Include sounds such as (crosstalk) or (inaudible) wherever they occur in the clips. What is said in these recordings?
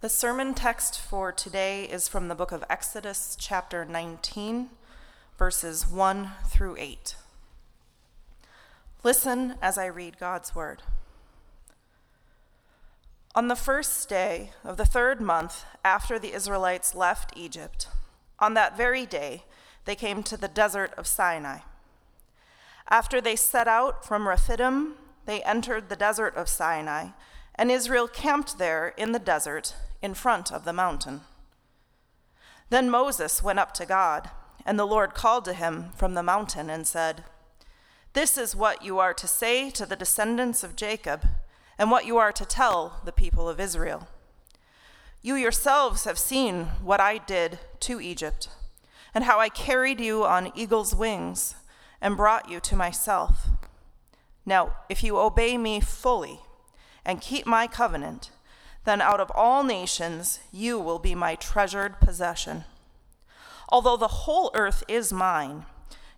The sermon text for today is from the book of Exodus, chapter 19, verses 1 through 8. Listen as I read God's word. On the first day of the third month after the Israelites left Egypt, on that very day they came to the desert of Sinai. After they set out from Rephidim, they entered the desert of Sinai, and Israel camped there in the desert in front of the mountain. Then Moses went up to God, and the Lord called to him from the mountain and said, This is what you are to say to the descendants of Jacob, and what you are to tell the people of Israel. You yourselves have seen what I did to Egypt, and how I carried you on eagle's wings and brought you to myself. Now, if you obey me fully and keep my covenant, then out of all nations you will be my treasured possession. Although the whole earth is mine,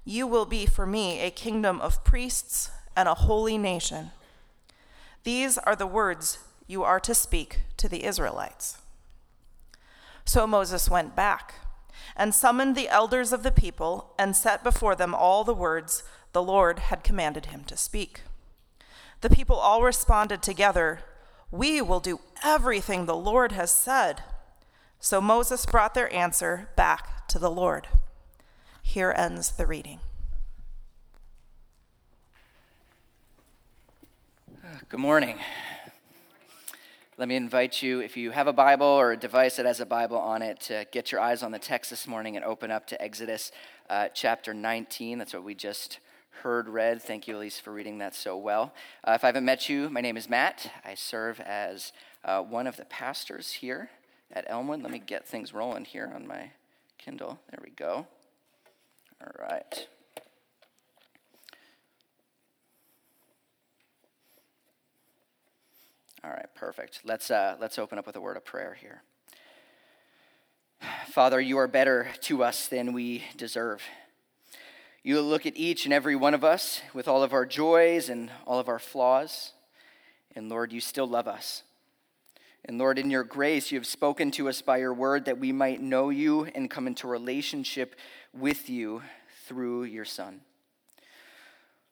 you will be for me a kingdom of priests and a holy nation. These are the words you are to speak to the Israelites. So Moses went back and summoned the elders of the people and set before them all the words the Lord had commanded him to speak. The people all responded together we will do everything the Lord has said. So Moses brought their answer back to the Lord. Here ends the reading. Good morning. Let me invite you, if you have a Bible or a device that has a Bible on it, to get your eyes on the text this morning and open up to Exodus uh, chapter 19. That's what we just heard read. Thank you, Elise, for reading that so well. Uh, if I haven't met you, my name is Matt. I serve as uh, one of the pastors here at Elmwood. Let me get things rolling here on my Kindle. There we go. All right. All right, perfect. Let's, uh, let's open up with a word of prayer here. Father, you are better to us than we deserve. You look at each and every one of us with all of our joys and all of our flaws. And Lord, you still love us. And Lord, in your grace, you have spoken to us by your word that we might know you and come into relationship with you through your Son.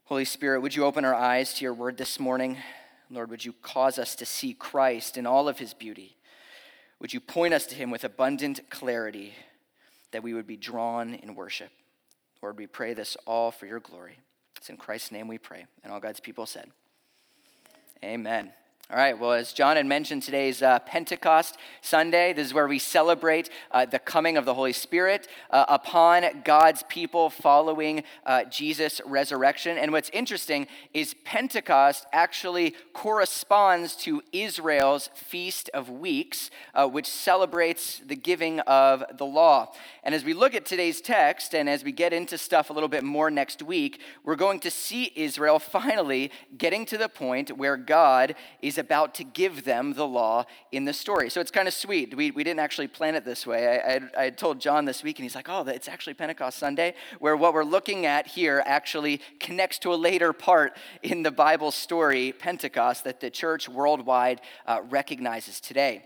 Holy Spirit, would you open our eyes to your word this morning? Lord, would you cause us to see Christ in all of his beauty? Would you point us to him with abundant clarity that we would be drawn in worship? Lord, we pray this all for your glory. It's in Christ's name we pray. And all God's people said, Amen. All right, well, as John had mentioned, today's uh, Pentecost Sunday. This is where we celebrate uh, the coming of the Holy Spirit uh, upon God's people following uh, Jesus' resurrection. And what's interesting is Pentecost actually corresponds to Israel's Feast of Weeks, uh, which celebrates the giving of the law. And as we look at today's text, and as we get into stuff a little bit more next week, we're going to see Israel finally getting to the point where God is about to give them the law in the story. So it's kind of sweet. We, we didn't actually plan it this way. I, I, I told John this week, and he's like, oh, it's actually Pentecost Sunday, where what we're looking at here actually connects to a later part in the Bible story, Pentecost, that the church worldwide uh, recognizes today.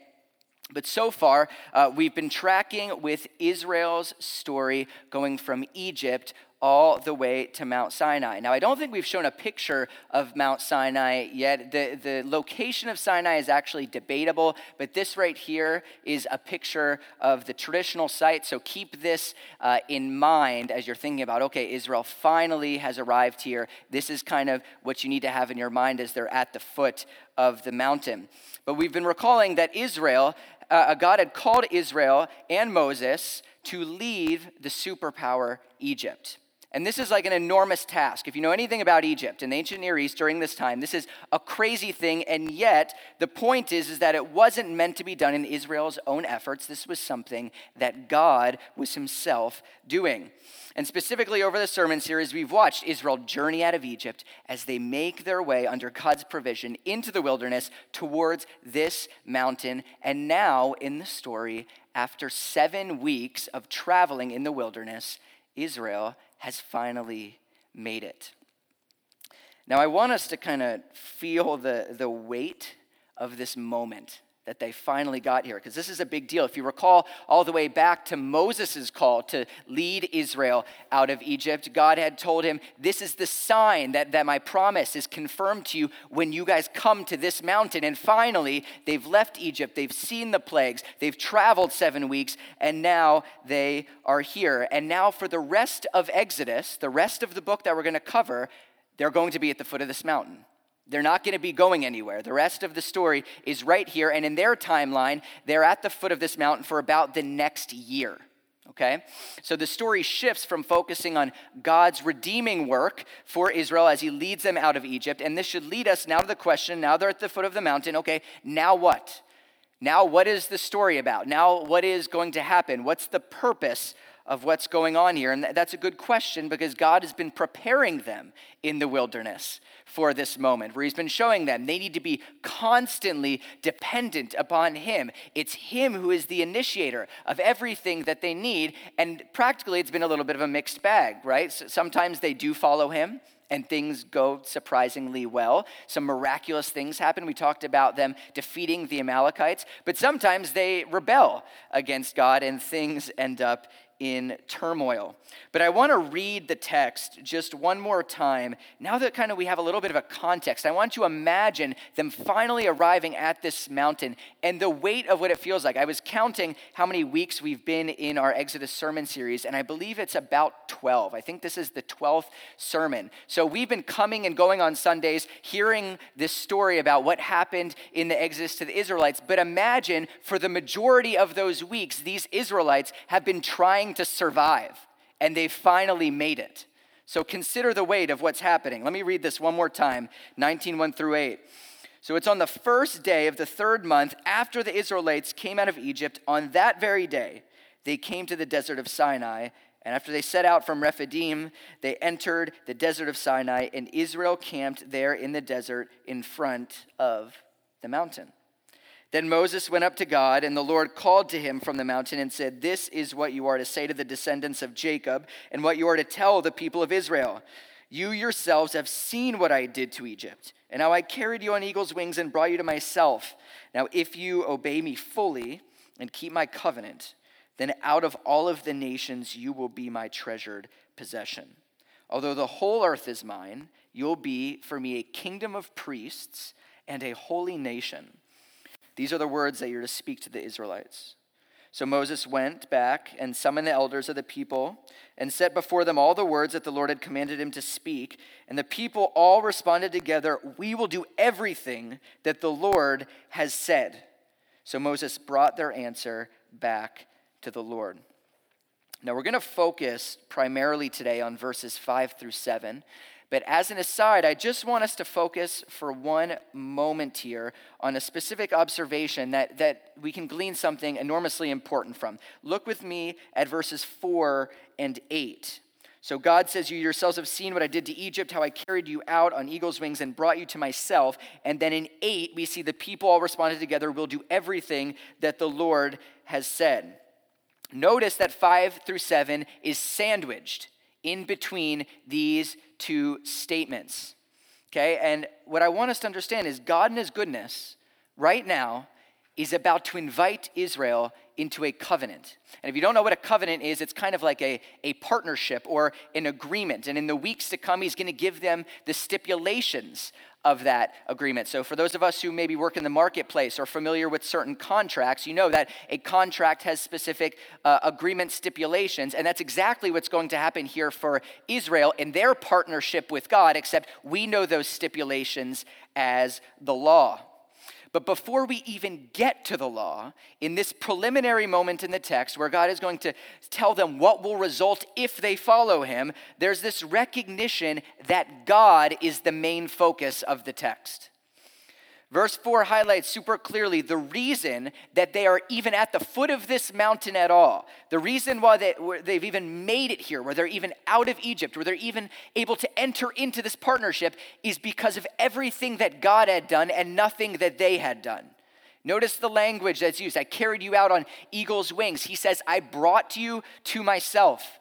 But so far, uh, we've been tracking with Israel's story going from Egypt all the way to Mount Sinai. Now, I don't think we've shown a picture of Mount Sinai yet. The, the location of Sinai is actually debatable, but this right here is a picture of the traditional site. So keep this uh, in mind as you're thinking about, okay, Israel finally has arrived here. This is kind of what you need to have in your mind as they're at the foot of the mountain. But we've been recalling that Israel, uh, God had called Israel and Moses to leave the superpower Egypt. And this is like an enormous task. If you know anything about Egypt and the ancient Near East during this time, this is a crazy thing. And yet, the point is, is that it wasn't meant to be done in Israel's own efforts. This was something that God was himself doing. And specifically over the sermon series, we've watched Israel journey out of Egypt as they make their way under God's provision into the wilderness towards this mountain. And now, in the story, after seven weeks of traveling in the wilderness, Israel has finally made it. Now, I want us to kind of feel the, the weight of this moment that they finally got here because this is a big deal. If you recall all the way back to Moses' call to lead Israel out of Egypt, God had told him, This is the sign that, that my promise is confirmed to you when you guys come to this mountain. And finally, they've left Egypt, they've seen the plagues, they've traveled seven weeks, and now they are here. And now, for the rest of Exodus, the rest of the book that we're going to cover, they're going to be at the foot of this mountain. They're not going to be going anywhere. The rest of the story is right here. And in their timeline, they're at the foot of this mountain for about the next year. Okay? So the story shifts from focusing on God's redeeming work for Israel as he leads them out of Egypt. And this should lead us now to the question now they're at the foot of the mountain. Okay, now what? Now, what is the story about? Now, what is going to happen? What's the purpose of what's going on here? And that's a good question because God has been preparing them in the wilderness for this moment, where He's been showing them they need to be constantly dependent upon Him. It's Him who is the initiator of everything that they need. And practically, it's been a little bit of a mixed bag, right? So sometimes they do follow Him, and things go surprisingly well. Some miraculous things happen. We talked about them defeating the Amalekites, but sometimes they rebel against God and things end up in turmoil. But I want to read the text just one more time. Now that kind of we have a little bit of a context, I want you to imagine them finally arriving at this mountain and the weight of what it feels like. I was counting how many weeks we've been in our Exodus sermon series, and I believe it's about 12. I think this is the 12th sermon. So we've been coming and going on Sundays, hearing this story about what happened in the Exodus to the Israelites. But imagine for the majority of those weeks, these Israelites have been trying to survive, and they finally made it. So consider the weight of what's happening. Let me read this one more time 19, 1 through 8. So it's on the first day of the third month after the Israelites came out of Egypt. On that very day, they came to the desert of Sinai. And after they set out from Rephidim, they entered the desert of Sinai, and Israel camped there in the desert in front of the mountain. Then Moses went up to God, and the Lord called to him from the mountain and said, This is what you are to say to the descendants of Jacob, and what you are to tell the people of Israel. You yourselves have seen what I did to Egypt, and how I carried you on eagle's wings and brought you to myself. Now, if you obey me fully and keep my covenant, then out of all of the nations you will be my treasured possession. Although the whole earth is mine, you'll be for me a kingdom of priests and a holy nation. These are the words that you're to speak to the Israelites. So Moses went back and summoned the elders of the people and set before them all the words that the Lord had commanded him to speak. And the people all responded together, We will do everything that the Lord has said. So Moses brought their answer back to the Lord. Now we're going to focus primarily today on verses 5 through 7. But as an aside, I just want us to focus for one moment here on a specific observation that, that we can glean something enormously important from. Look with me at verses 4 and 8. So God says, You yourselves have seen what I did to Egypt, how I carried you out on eagle's wings and brought you to myself. And then in 8, we see the people all responded together, We'll do everything that the Lord has said. Notice that 5 through 7 is sandwiched in between these two statements. Okay? And what I want us to understand is God in His goodness, right now, is about to invite Israel into a covenant. And if you don't know what a covenant is, it's kind of like a, a partnership or an agreement. And in the weeks to come, he's going to give them the stipulations of that agreement. So, for those of us who maybe work in the marketplace or familiar with certain contracts, you know that a contract has specific uh, agreement stipulations, and that's exactly what's going to happen here for Israel in their partnership with God, except we know those stipulations as the law. But before we even get to the law, in this preliminary moment in the text where God is going to tell them what will result if they follow him, there's this recognition that God is the main focus of the text. Verse 4 highlights super clearly the reason that they are even at the foot of this mountain at all. The reason why they, they've even made it here, where they're even out of Egypt, where they're even able to enter into this partnership, is because of everything that God had done and nothing that they had done. Notice the language that's used. I carried you out on eagle's wings. He says, I brought you to myself.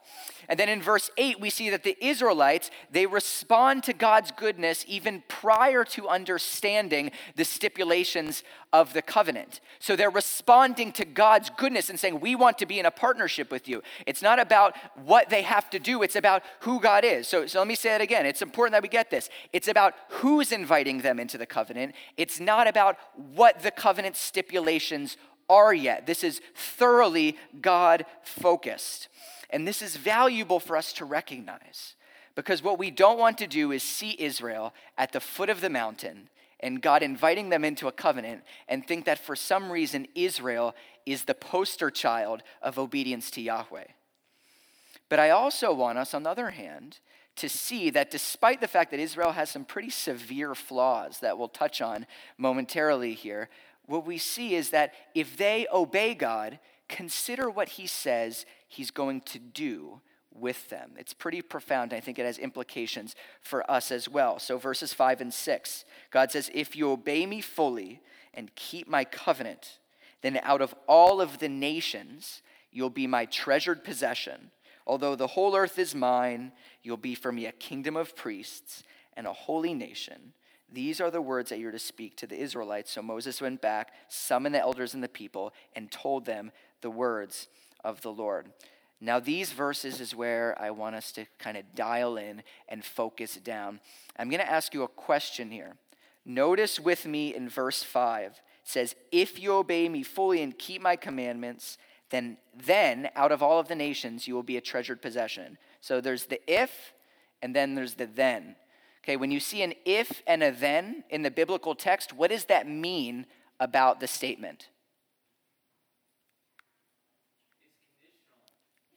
And then in verse 8, we see that the Israelites, they respond to God's goodness even prior to understanding the stipulations of the covenant. So they're responding to God's goodness and saying, We want to be in a partnership with you. It's not about what they have to do, it's about who God is. So, so let me say it again. It's important that we get this. It's about who's inviting them into the covenant, it's not about what the covenant stipulations are yet. This is thoroughly God focused. And this is valuable for us to recognize because what we don't want to do is see Israel at the foot of the mountain and God inviting them into a covenant and think that for some reason Israel is the poster child of obedience to Yahweh. But I also want us, on the other hand, to see that despite the fact that Israel has some pretty severe flaws that we'll touch on momentarily here, what we see is that if they obey God, consider what he says he's going to do with them. It's pretty profound. I think it has implications for us as well. So, verses 5 and 6, God says, If you obey me fully and keep my covenant, then out of all of the nations, you'll be my treasured possession. Although the whole earth is mine, you'll be for me a kingdom of priests and a holy nation. These are the words that you're to speak to the Israelites. So Moses went back, summoned the elders and the people, and told them the words of the Lord. Now, these verses is where I want us to kind of dial in and focus down. I'm going to ask you a question here. Notice with me in verse 5 it says, If you obey me fully and keep my commandments, then, then out of all of the nations you will be a treasured possession. So there's the if, and then there's the then. Okay, when you see an if and a then in the biblical text, what does that mean about the statement?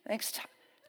Thanks,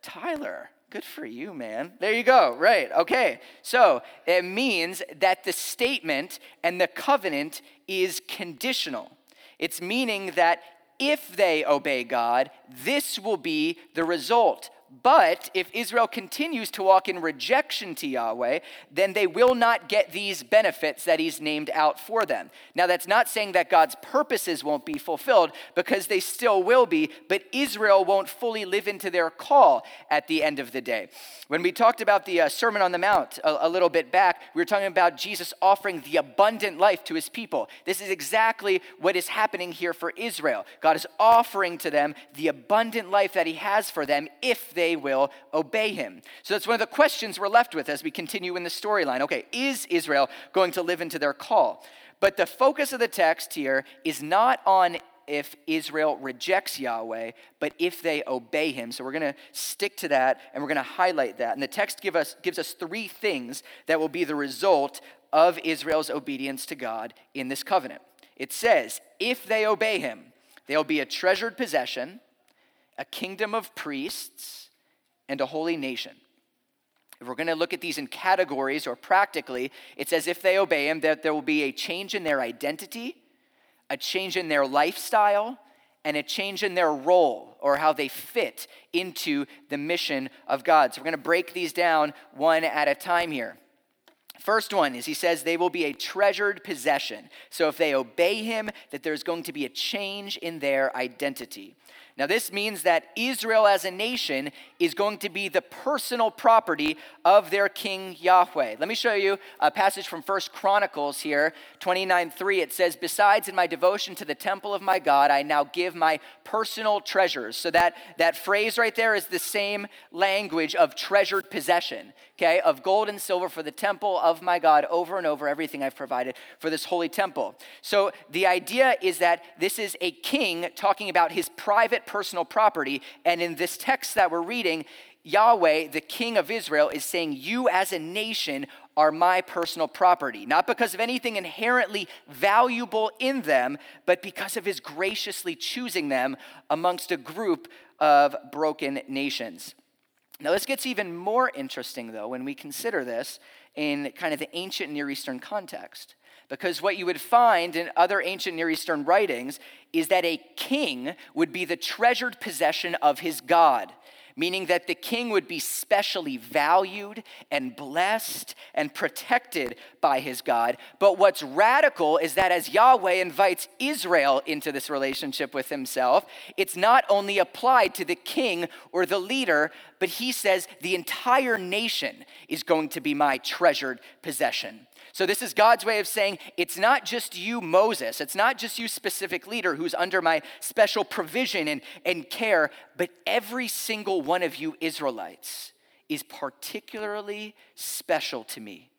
Tyler. Good for you, man. There you go. Right. Okay. So it means that the statement and the covenant is conditional. It's meaning that if they obey God, this will be the result. But if Israel continues to walk in rejection to Yahweh, then they will not get these benefits that He's named out for them. Now, that's not saying that God's purposes won't be fulfilled, because they still will be, but Israel won't fully live into their call at the end of the day. When we talked about the uh, Sermon on the Mount a, a little bit back, we were talking about Jesus offering the abundant life to His people. This is exactly what is happening here for Israel. God is offering to them the abundant life that He has for them if they will obey him. So that's one of the questions we're left with as we continue in the storyline. Okay, is Israel going to live into their call? But the focus of the text here is not on if Israel rejects Yahweh, but if they obey him. So we're going to stick to that and we're going to highlight that. And the text give us, gives us three things that will be the result of Israel's obedience to God in this covenant. It says, if they obey him, they'll be a treasured possession, a kingdom of priests, and a holy nation. If we're going to look at these in categories or practically, it's as if they obey him that there will be a change in their identity, a change in their lifestyle, and a change in their role or how they fit into the mission of God. So we're going to break these down one at a time here. First one is he says they will be a treasured possession. So if they obey him, that there's going to be a change in their identity. Now, this means that Israel as a nation is going to be the personal property of their king Yahweh. Let me show you a passage from First Chronicles here, 29 3. It says, Besides, in my devotion to the temple of my God, I now give my personal treasures. So that, that phrase right there is the same language of treasured possession, okay, of gold and silver for the temple of my God over and over, everything I've provided for this holy temple. So the idea is that this is a king talking about his private personal property. And in this text that we're reading, Yahweh, the king of Israel, is saying, You as a nation are my personal property. Not because of anything inherently valuable in them, but because of his graciously choosing them amongst a group of broken nations. Now, this gets even more interesting, though, when we consider this in kind of the ancient Near Eastern context. Because what you would find in other ancient Near Eastern writings is that a king would be the treasured possession of his God meaning that the king would be specially valued and blessed and protected by his God. But what's radical is that as Yahweh invites Israel into this relationship with himself, it's not only applied to the king or the leader, but he says the entire nation is going to be my treasured possession. So, this is God's way of saying it's not just you, Moses, it's not just you, specific leader, who's under my special provision and, and care, but every single one of you, Israelites, is particularly special to me.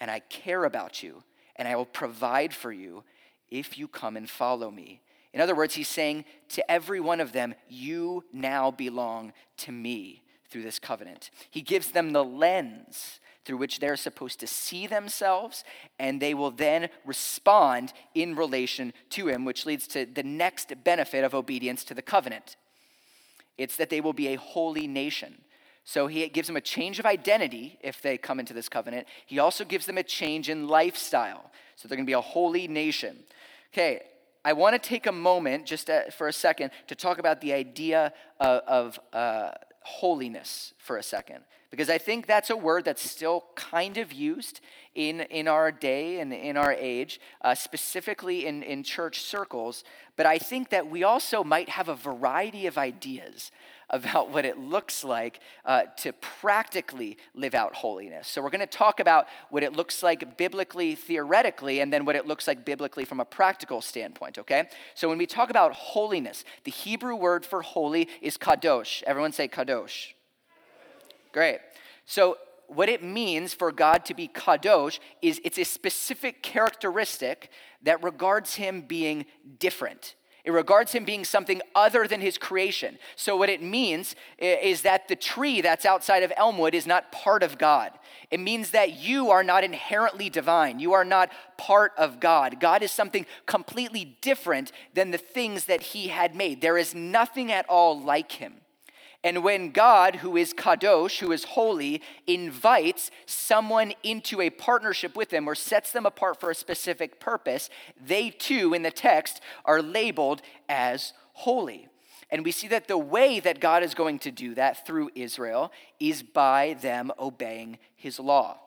And I care about you, and I will provide for you if you come and follow me. In other words, he's saying to every one of them, You now belong to me through this covenant. He gives them the lens through which they're supposed to see themselves, and they will then respond in relation to Him, which leads to the next benefit of obedience to the covenant. It's that they will be a holy nation. So he gives them a change of identity if they come into this covenant. He also gives them a change in lifestyle. So they're going to be a holy nation. Okay, I want to take a moment just uh, for a second to talk about the idea of, of uh, holiness for a second because I think that's a word that's still kind of used in, in our day and in our age, uh, specifically in, in church circles. But I think that we also might have a variety of ideas about what it looks like uh, to practically live out holiness. So, we're going to talk about what it looks like biblically, theoretically, and then what it looks like biblically from a practical standpoint, okay? So, when we talk about holiness, the Hebrew word for holy is kadosh. Everyone say kadosh. Great. So, what it means for God to be kadosh is it's a specific characteristic that regards him being different. It regards him being something other than his creation. So, what it means is that the tree that's outside of Elmwood is not part of God. It means that you are not inherently divine. You are not part of God. God is something completely different than the things that he had made. There is nothing at all like him. And when God, who is kadosh, who is holy, invites someone into a partnership with them or sets them apart for a specific purpose, they too, in the text, are labeled as holy. And we see that the way that God is going to do that through Israel is by them obeying his law.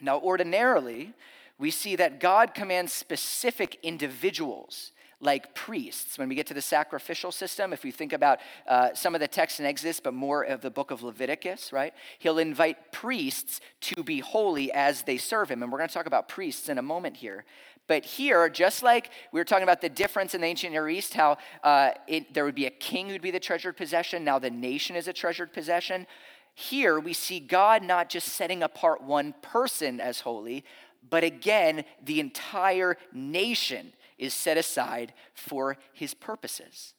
Now, ordinarily, we see that God commands specific individuals like priests. When we get to the sacrificial system, if we think about uh, some of the texts in Exodus, but more of the book of Leviticus, right? He'll invite priests to be holy as they serve him. And we're going to talk about priests in a moment here. But here, just like we were talking about the difference in the ancient Near East, how uh, it, there would be a king who'd be the treasured possession, now the nation is a treasured possession. Here, we see God not just setting apart one person as holy, but again, the entire nation is set aside for his purposes.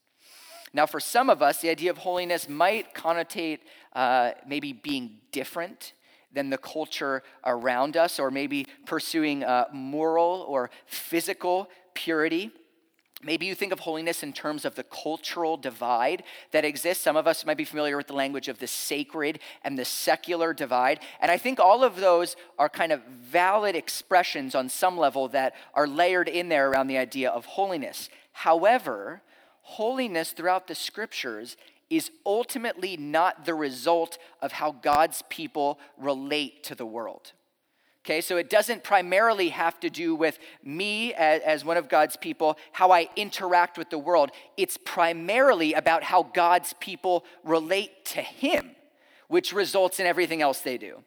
Now, for some of us, the idea of holiness might connotate uh, maybe being different than the culture around us, or maybe pursuing uh, moral or physical purity. Maybe you think of holiness in terms of the cultural divide that exists. Some of us might be familiar with the language of the sacred and the secular divide. And I think all of those are kind of valid expressions on some level that are layered in there around the idea of holiness. However, holiness throughout the scriptures is ultimately not the result of how God's people relate to the world. Okay, so it doesn't primarily have to do with me as, as, one of God's people, how I interact with the world. It's primarily about how God's people relate to Him, which results in everything else they do.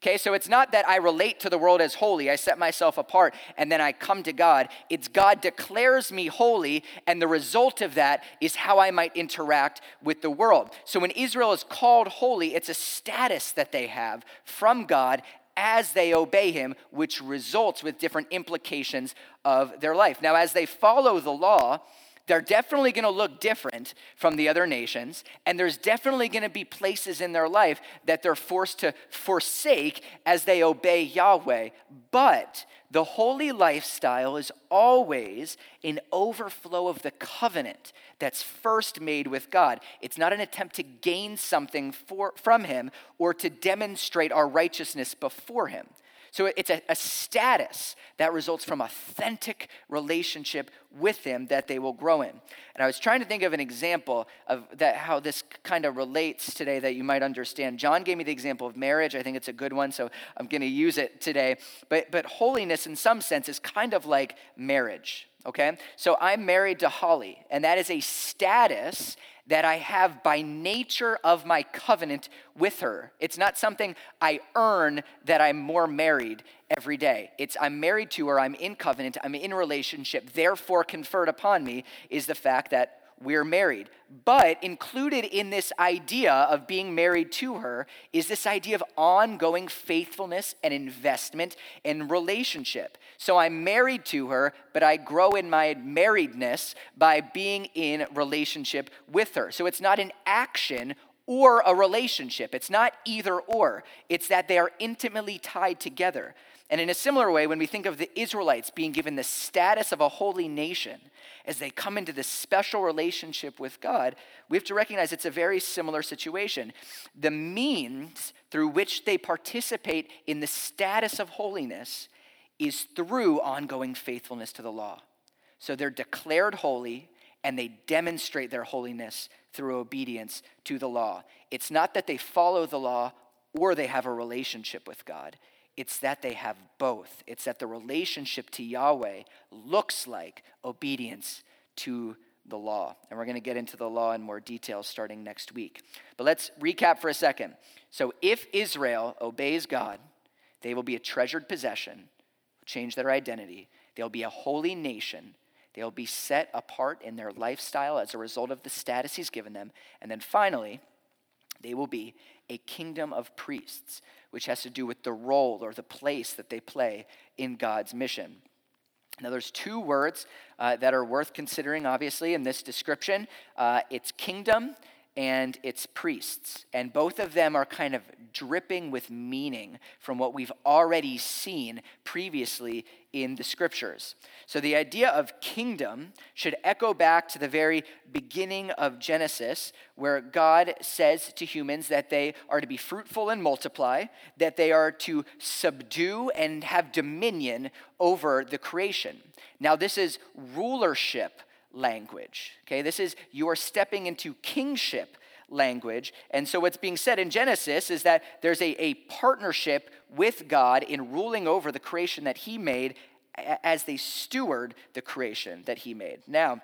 Okay, so it's not that I relate to the world as holy, I set myself apart, and then I come to God. It's God declares me holy, and the result of that is how I might interact with the world. So when Israel is called holy, it's a status that they have from God as they obey him, which results with different implications of their life. Now, as they follow the law, they're definitely going to look different from the other nations, and there's definitely going to be places in their life that they're forced to forsake as they obey Yahweh. But the holy lifestyle is always an overflow of the covenant that's first made with God. It's not an attempt to gain something for, from Him or to demonstrate our righteousness before Him. So it's a, a, status that results from authentic relationship with him that they will grow in. And I was trying to think of an example of that how this kind of relates today that you might understand. John gave me the example of marriage. I think it's a good one, so I'm going to use it today. But but holiness in some sense is kind of like marriage, okay? So I'm married to Holly, and that is a status that I have by nature of my covenant with her. It's not something I earn that I'm more married every day. It's I'm married to her, I'm in covenant, I'm in relationship, therefore conferred upon me is the fact that we're married. But included in this idea of being married to her is this idea of ongoing faithfulness and investment in relationship. So I'm married to her, but I grow in my marriedness by being in relationship with her. So it's not an action or a relationship. It's not either or. It's that they are intimately tied together. And in a similar way, when we think of the Israelites being given the status of a holy nation as they come into this special relationship with God, we have to recognize it's a very similar situation. The means through which they participate in the status of holiness is through ongoing faithfulness to the law. So they're declared holy and they demonstrate their holiness through obedience to the law. It's not that they follow the law or they have a relationship with God. It's that they have both. It's that the relationship to Yahweh looks like obedience to the law. And we're going to get into the law in more detail starting next week. But let's recap for a second. So, if Israel obeys God, they will be a treasured possession, change their identity. They'll be a holy nation. They'll be set apart in their lifestyle as a result of the status he's given them. And then finally, they will be a kingdom of priests, which has to do with the role or the place that they play in God's mission. Now, there's two words uh, that are worth considering, obviously, in this description uh, it's kingdom and it's priests. And both of them are kind of dripping with meaning from what we've already seen previously in the scriptures. So the idea of kingdom should echo back to the very beginning of Genesis, where God says to humans that they are to be fruitful and multiply, that they are to subdue and have dominion over the creation. Now, this is rulership language. Okay, this is you are stepping into kingship language. And so, what's being said in Genesis is that there's a, a partnership with God in ruling over the creation that He made as they steward the creation that He made. Now,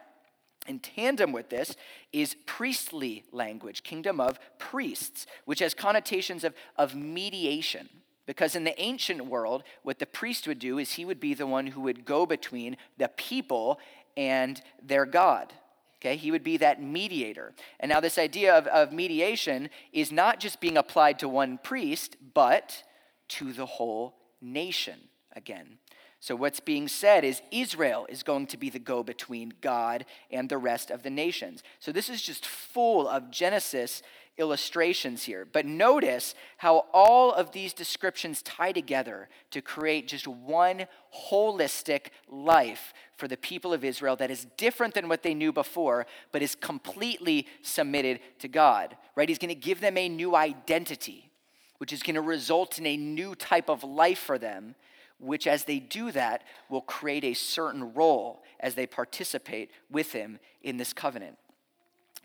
in tandem with this is priestly language, kingdom of priests, which has connotations of, of mediation. Because in the ancient world, what the priest would do is he would be the one who would go between the people and their God. Okay, he would be that mediator. And now, this idea of, of mediation is not just being applied to one priest, but to the whole nation again. So, what's being said is Israel is going to be the go between God and the rest of the nations. So, this is just full of Genesis illustrations here. But notice how all of these descriptions tie together to create just one holistic life for the people of Israel that is different than what they knew before, but is completely submitted to God, right? He's going to give them a new identity, which is going to result in a new type of life for them, which, as they do that, will create a certain role as they participate with Him in this covenant.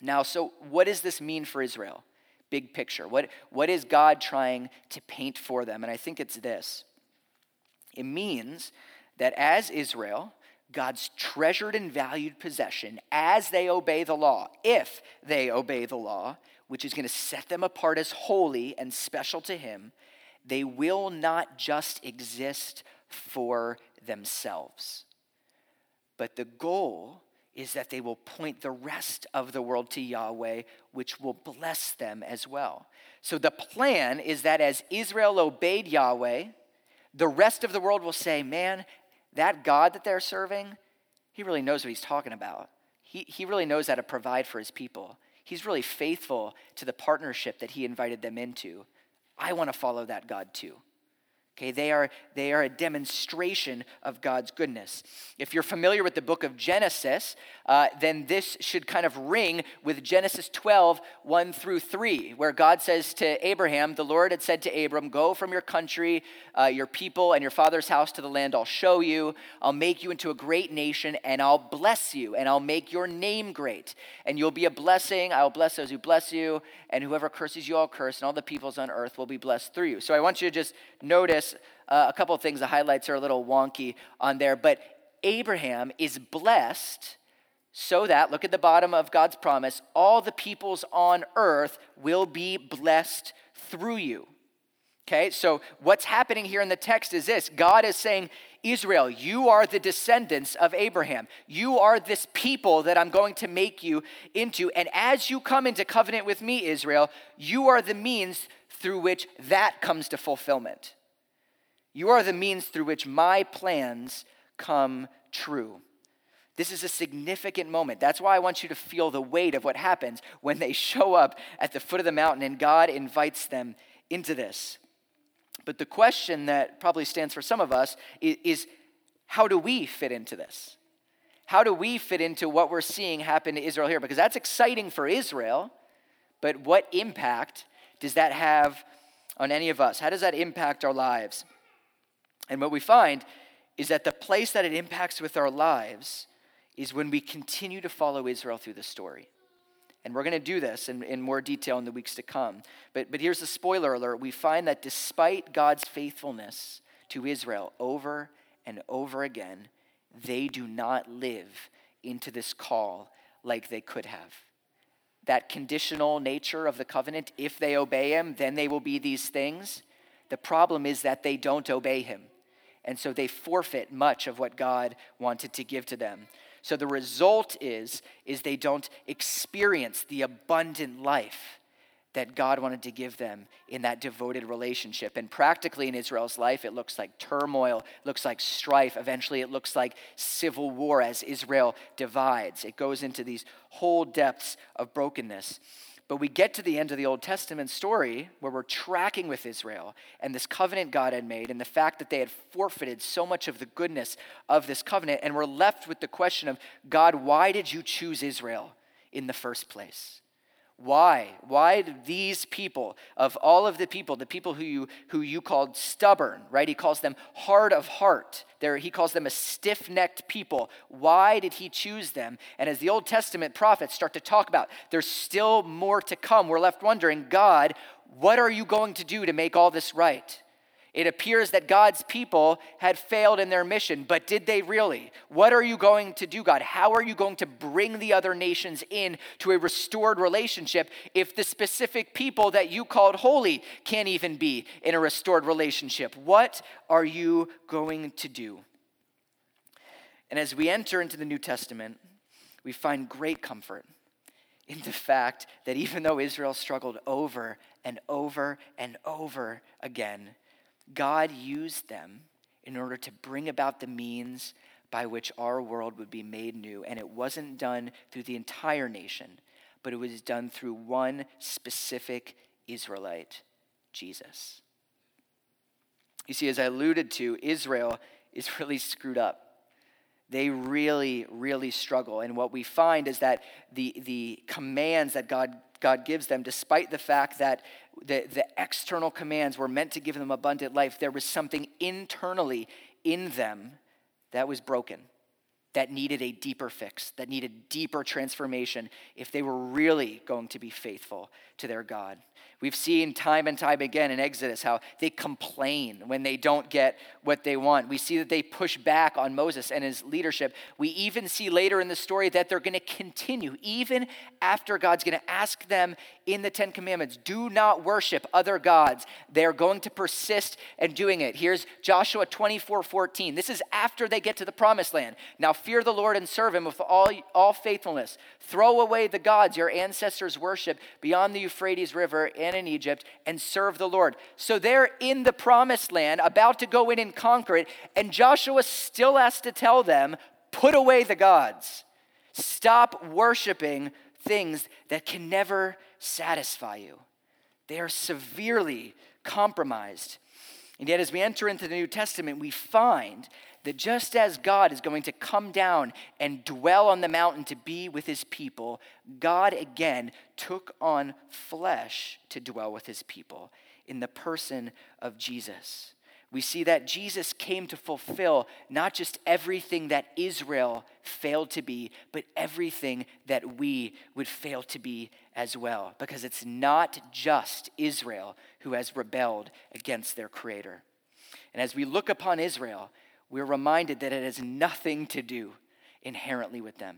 Now, so what does this mean for Israel? Big picture. What, what is God trying to paint for them? And I think it's this it means that as Israel, God's treasured and valued possession, as they obey the law, if they obey the law, which is going to set them apart as holy and special to Him, they will not just exist for themselves. But the goal is that they will point the rest of the world to Yahweh, which will bless them as well. So the plan is that as Israel obeyed Yahweh, the rest of the world will say, Man, that God that they're serving, he really knows what he's talking about. He, he really knows how to provide for his people. He's really faithful to the partnership that he invited them into. I want to follow that God too. Okay, they are, they are a demonstration of God's goodness. If you're familiar with the book of Genesis, uh, then this should kind of ring with Genesis 12, 1 through 3, where God says to Abraham, The Lord had said to Abram, Go from your country, uh, your people, and your father's house to the land I'll show you. I'll make you into a great nation, and I'll bless you, and I'll make your name great. And you'll be a blessing. I'll bless those who bless you, and whoever curses you, I'll curse, and all the peoples on earth will be blessed through you. So I want you to just notice uh, a couple of things. The highlights are a little wonky on there, but Abraham is blessed so that, look at the bottom of God's promise, all the peoples on earth will be blessed through you. Okay, so what's happening here in the text is this God is saying, Israel, you are the descendants of Abraham. You are this people that I'm going to make you into. And as you come into covenant with me, Israel, you are the means through which that comes to fulfillment. You are the means through which my plans come true. This is a significant moment. That's why I want you to feel the weight of what happens when they show up at the foot of the mountain and God invites them into this. But the question that probably stands for some of us is, is how do we fit into this? How do we fit into what we're seeing happen to Israel here? Because that's exciting for Israel, but what impact does that have on any of us? How does that impact our lives? And what we find is that the place that it impacts with our lives is when we continue to follow Israel through the story. And we're going to do this in, in more detail in the weeks to come. But, but here's the spoiler alert we find that despite God's faithfulness to Israel over and over again, they do not live into this call like they could have. That conditional nature of the covenant, if they obey him, then they will be these things. The problem is that they don't obey him. And so they forfeit much of what God wanted to give to them. So the result is is they don't experience the abundant life that God wanted to give them in that devoted relationship. And practically in Israel's life, it looks like turmoil, looks like strife. Eventually, it looks like civil war as Israel divides. It goes into these whole depths of brokenness. But we get to the end of the Old Testament story where we're tracking with Israel and this covenant God had made and the fact that they had forfeited so much of the goodness of this covenant. And we're left with the question of God, why did you choose Israel in the first place? Why? Why these people, of all of the people, the people who you, who you called stubborn, right? He calls them hard of heart. They're, he calls them a stiff necked people. Why did he choose them? And as the Old Testament prophets start to talk about, there's still more to come. We're left wondering, God, what are you going to do to make all this right? It appears that God's people had failed in their mission, but did they really? What are you going to do, God? How are you going to bring the other nations in to a restored relationship if the specific people that you called holy can't even be in a restored relationship? What are you going to do? And as we enter into the New Testament, we find great comfort in the fact that even though Israel struggled over and over and over again, God used them in order to bring about the means by which our world would be made new. And it wasn't done through the entire nation, but it was done through one specific Israelite, Jesus. You see, as I alluded to, Israel (laughs) is really screwed up. They really, really struggle. And what we find is that the, the commands that God God gives them, despite the fact that the, the external commands were meant to give them abundant life, there was something internally in them that was broken, that needed a deeper fix, that needed deeper transformation if they were really going to be faithful to their God. We've seen time and time again in Exodus how they complain when they don't get what they want. We see that they push back on Moses and his leadership. We even see later in the story that they're going to continue, even after God's going to ask them in the Ten Commandments do not worship other gods. They're going to persist in doing it. Here's Joshua 24 14. This is after they get to the promised land. Now fear the Lord and serve him with all, all faithfulness. Throw away the gods your ancestors worship beyond the Euphrates River and in Egypt and serve the Lord. So they're in the promised land, about to go in and conquer it, and Joshua still has to tell them, put away the gods. Stop worshiping things that can never satisfy you. They are severely compromised. And yet, as we enter into the New Testament, we find that just as God is going to come down and dwell on the mountain to be with his people, God again took on flesh to dwell with his people in the person of Jesus. We see that Jesus came to fulfill not just everything that Israel failed to be, but everything that we would fail to be as well. Because it's not just Israel who has rebelled against their Creator. And as we look upon Israel, we're reminded that it has nothing to do inherently with them.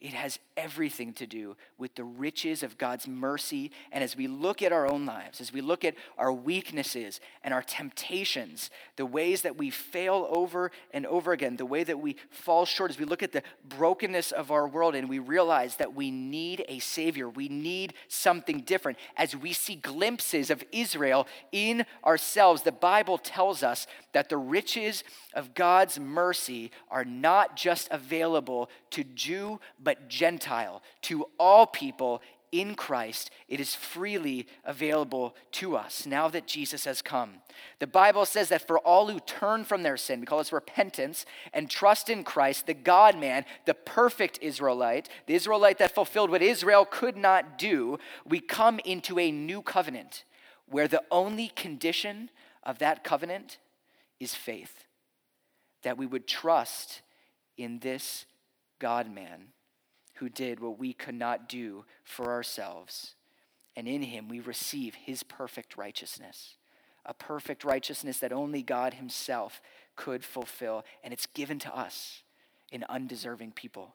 It has everything to do with the riches of God's mercy. And as we look at our own lives, as we look at our weaknesses and our temptations, the ways that we fail over and over again, the way that we fall short, as we look at the brokenness of our world and we realize that we need a Savior, we need something different, as we see glimpses of Israel in ourselves, the Bible tells us that the riches of God's mercy are not just available to Jew, Gentile, to all people in Christ. It is freely available to us now that Jesus has come. The Bible says that for all who turn from their sin, we call this repentance, and trust in Christ, the God man, the perfect Israelite, the Israelite that fulfilled what Israel could not do, we come into a new covenant where the only condition of that covenant is faith. That we would trust in this God man who did what we could not do for ourselves. And in him we receive his perfect righteousness, a perfect righteousness that only God himself could fulfill. And it's given to us in undeserving people.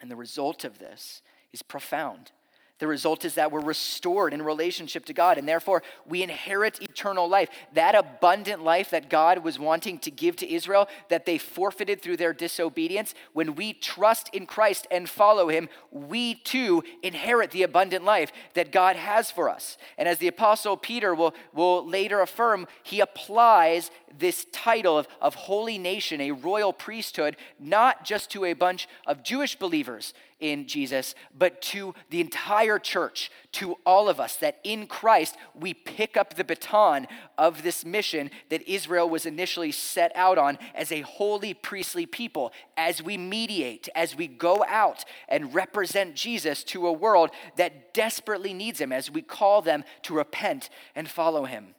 And the result of this is profound. The result is that we're restored in relationship to God, and therefore we inherit eternal life. That abundant life that God was wanting to give to Israel, that they forfeited through their disobedience, when we trust in Christ and follow Him, we too inherit the abundant life that God has for us. And as the Apostle Peter will, will later affirm, he applies this title of, of holy nation, a royal priesthood, not just to a bunch of Jewish believers in Jesus, but to the entire church, to all of us, that in Christ we pick up the baton of this mission that Israel was initially set out on as a holy priestly people, as we mediate, as we go out and represent Jesus to a world that desperately needs him, as we call them to repent and follow him.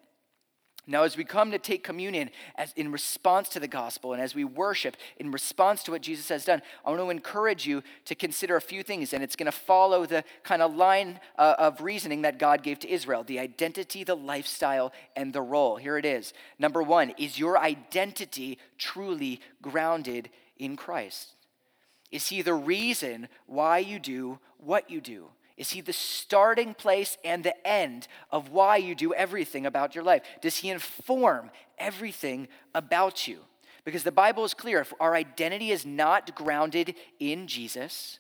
Now, as we come to take communion as in response to the gospel and as we worship in response to what Jesus has done, I want to encourage you to consider a few things, and it's going to follow the kind of line uh, of reasoning that God gave to Israel the identity, the lifestyle, and the role. Here it is. Number one, is your identity truly grounded in Christ? Is he the reason why you do what you do? Is he the starting place and the end of why you do everything about your life? Does he inform everything about you? Because the Bible is clear if our identity is not grounded in Jesus,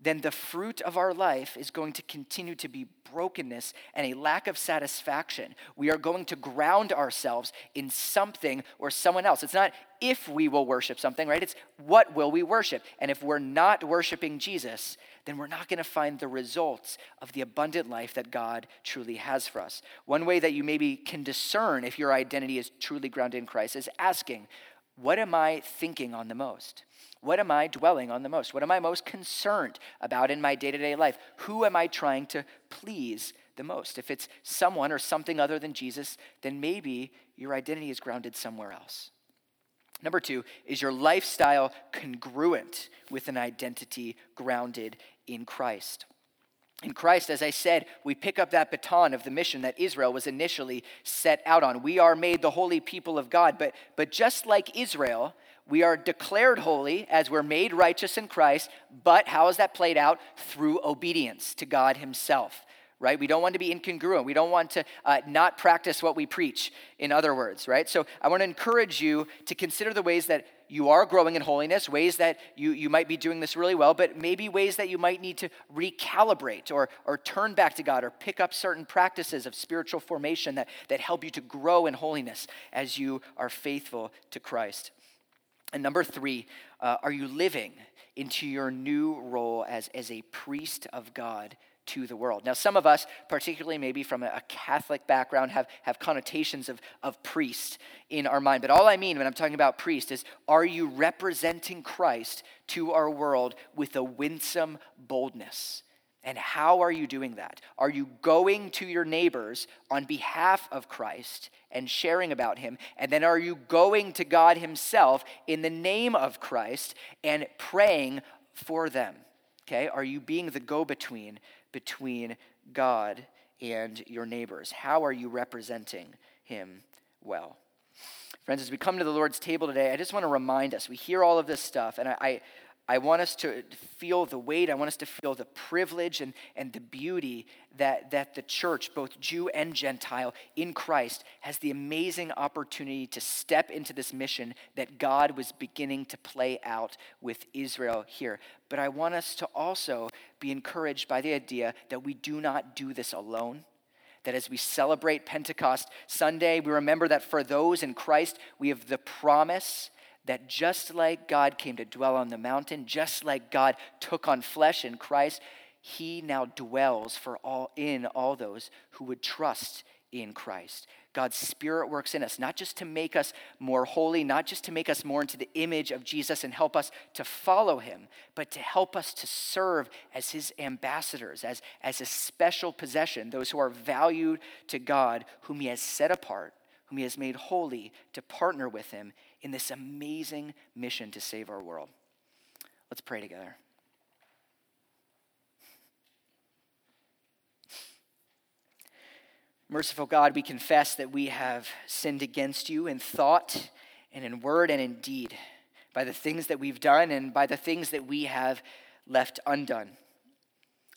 then the fruit of our life is going to continue to be brokenness and a lack of satisfaction. We are going to ground ourselves in something or someone else. It's not if we will worship something, right? It's what will we worship? And if we're not worshiping Jesus, then we're not going to find the results of the abundant life that God truly has for us. One way that you maybe can discern if your identity is truly grounded in Christ is asking, what am I thinking on the most? What am I dwelling on the most? What am I most concerned about in my day to day life? Who am I trying to please the most? If it's someone or something other than Jesus, then maybe your identity is grounded somewhere else. Number two, is your lifestyle congruent with an identity grounded in Christ? In Christ, as I said, we pick up that baton of the mission that Israel was initially set out on. We are made the holy people of God, but, but just like Israel, we are declared holy as we're made righteous in Christ, but how is that played out? Through obedience to God Himself, right? We don't want to be incongruent. We don't want to uh, not practice what we preach, in other words, right? So I want to encourage you to consider the ways that you are growing in holiness, ways that you, you might be doing this really well, but maybe ways that you might need to recalibrate or, or turn back to God or pick up certain practices of spiritual formation that, that help you to grow in holiness as you are faithful to Christ. And number three, uh, are you living into your new role as, as a priest of God to the world. Now, some of us, particularly maybe from a Catholic background, have, have connotations of, of priest in our mind. But all I mean when I'm talking about priest is are you representing Christ to our world with a winsome boldness? And how are you doing that? Are you going to your neighbors on behalf of Christ and sharing about him? And then are you going to God Himself in the name of Christ and praying for them? Okay, are you being the go between between God and your neighbors? How are you representing Him well? Friends, as we come to the Lord's table today, I just want to remind us we hear all of this stuff, and I, I I want us to feel the weight. I want us to feel the privilege and, and the beauty that, that the church, both Jew and Gentile, in Christ, has the amazing opportunity to step into this mission that God was beginning to play out with Israel here. But I want us to also be encouraged by the idea that we do not do this alone that as we celebrate Pentecost Sunday, we remember that for those in Christ, we have the promise that just like God came to dwell on the mountain, just like God took on flesh in Christ, he now dwells for all in all those who would trust in Christ. God's Spirit works in us, not just to make us more holy, not just to make us more into the image of Jesus and help us to follow him, but to help us to serve as his ambassadors, as, as a special possession, those who are valued to God, whom he has set apart, whom he has made holy, to partner with him in this amazing mission to save our world. Let's pray together. Merciful God, we confess that we have sinned against you in thought and in word and in deed, by the things that we've done and by the things that we have left undone.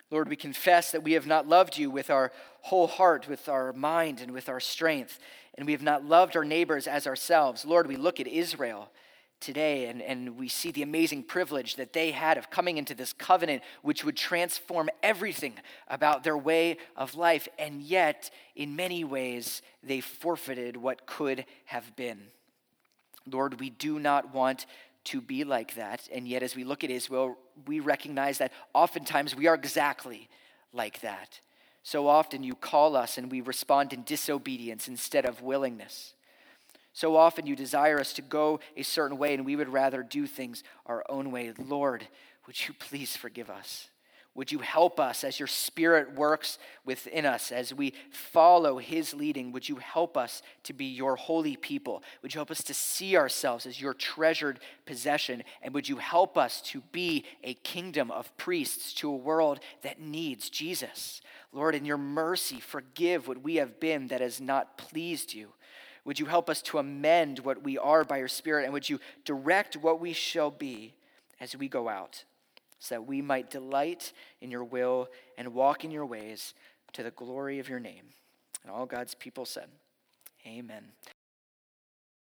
Lord, we confess that we have not loved you with our whole heart, with our mind, and with our strength, and we have not loved our neighbors as ourselves. Lord, we look at Israel today and, and we see the amazing privilege that they had of coming into this covenant, which would transform everything about their way of life, and yet, in many ways, they forfeited what could have been. Lord, we do not want to be like that. And yet, as we look at Israel, we recognize that oftentimes we are exactly like that. So often you call us and we respond in disobedience instead of willingness. So often you desire us to go a certain way and we would rather do things our own way. Lord, would you please forgive us? Would you help us as your Spirit works within us, as we follow His leading? Would you help us to be your holy people? Would you help us to see ourselves as your treasured possession? And would you help us to be a kingdom of priests to a world that needs Jesus? Lord, in your mercy, forgive what we have been that has not pleased you. Would you help us to amend what we are by your Spirit? And would you direct what we shall be as we go out? So that we might delight in your will and walk in your ways to the glory of your name. And all God's people said, Amen.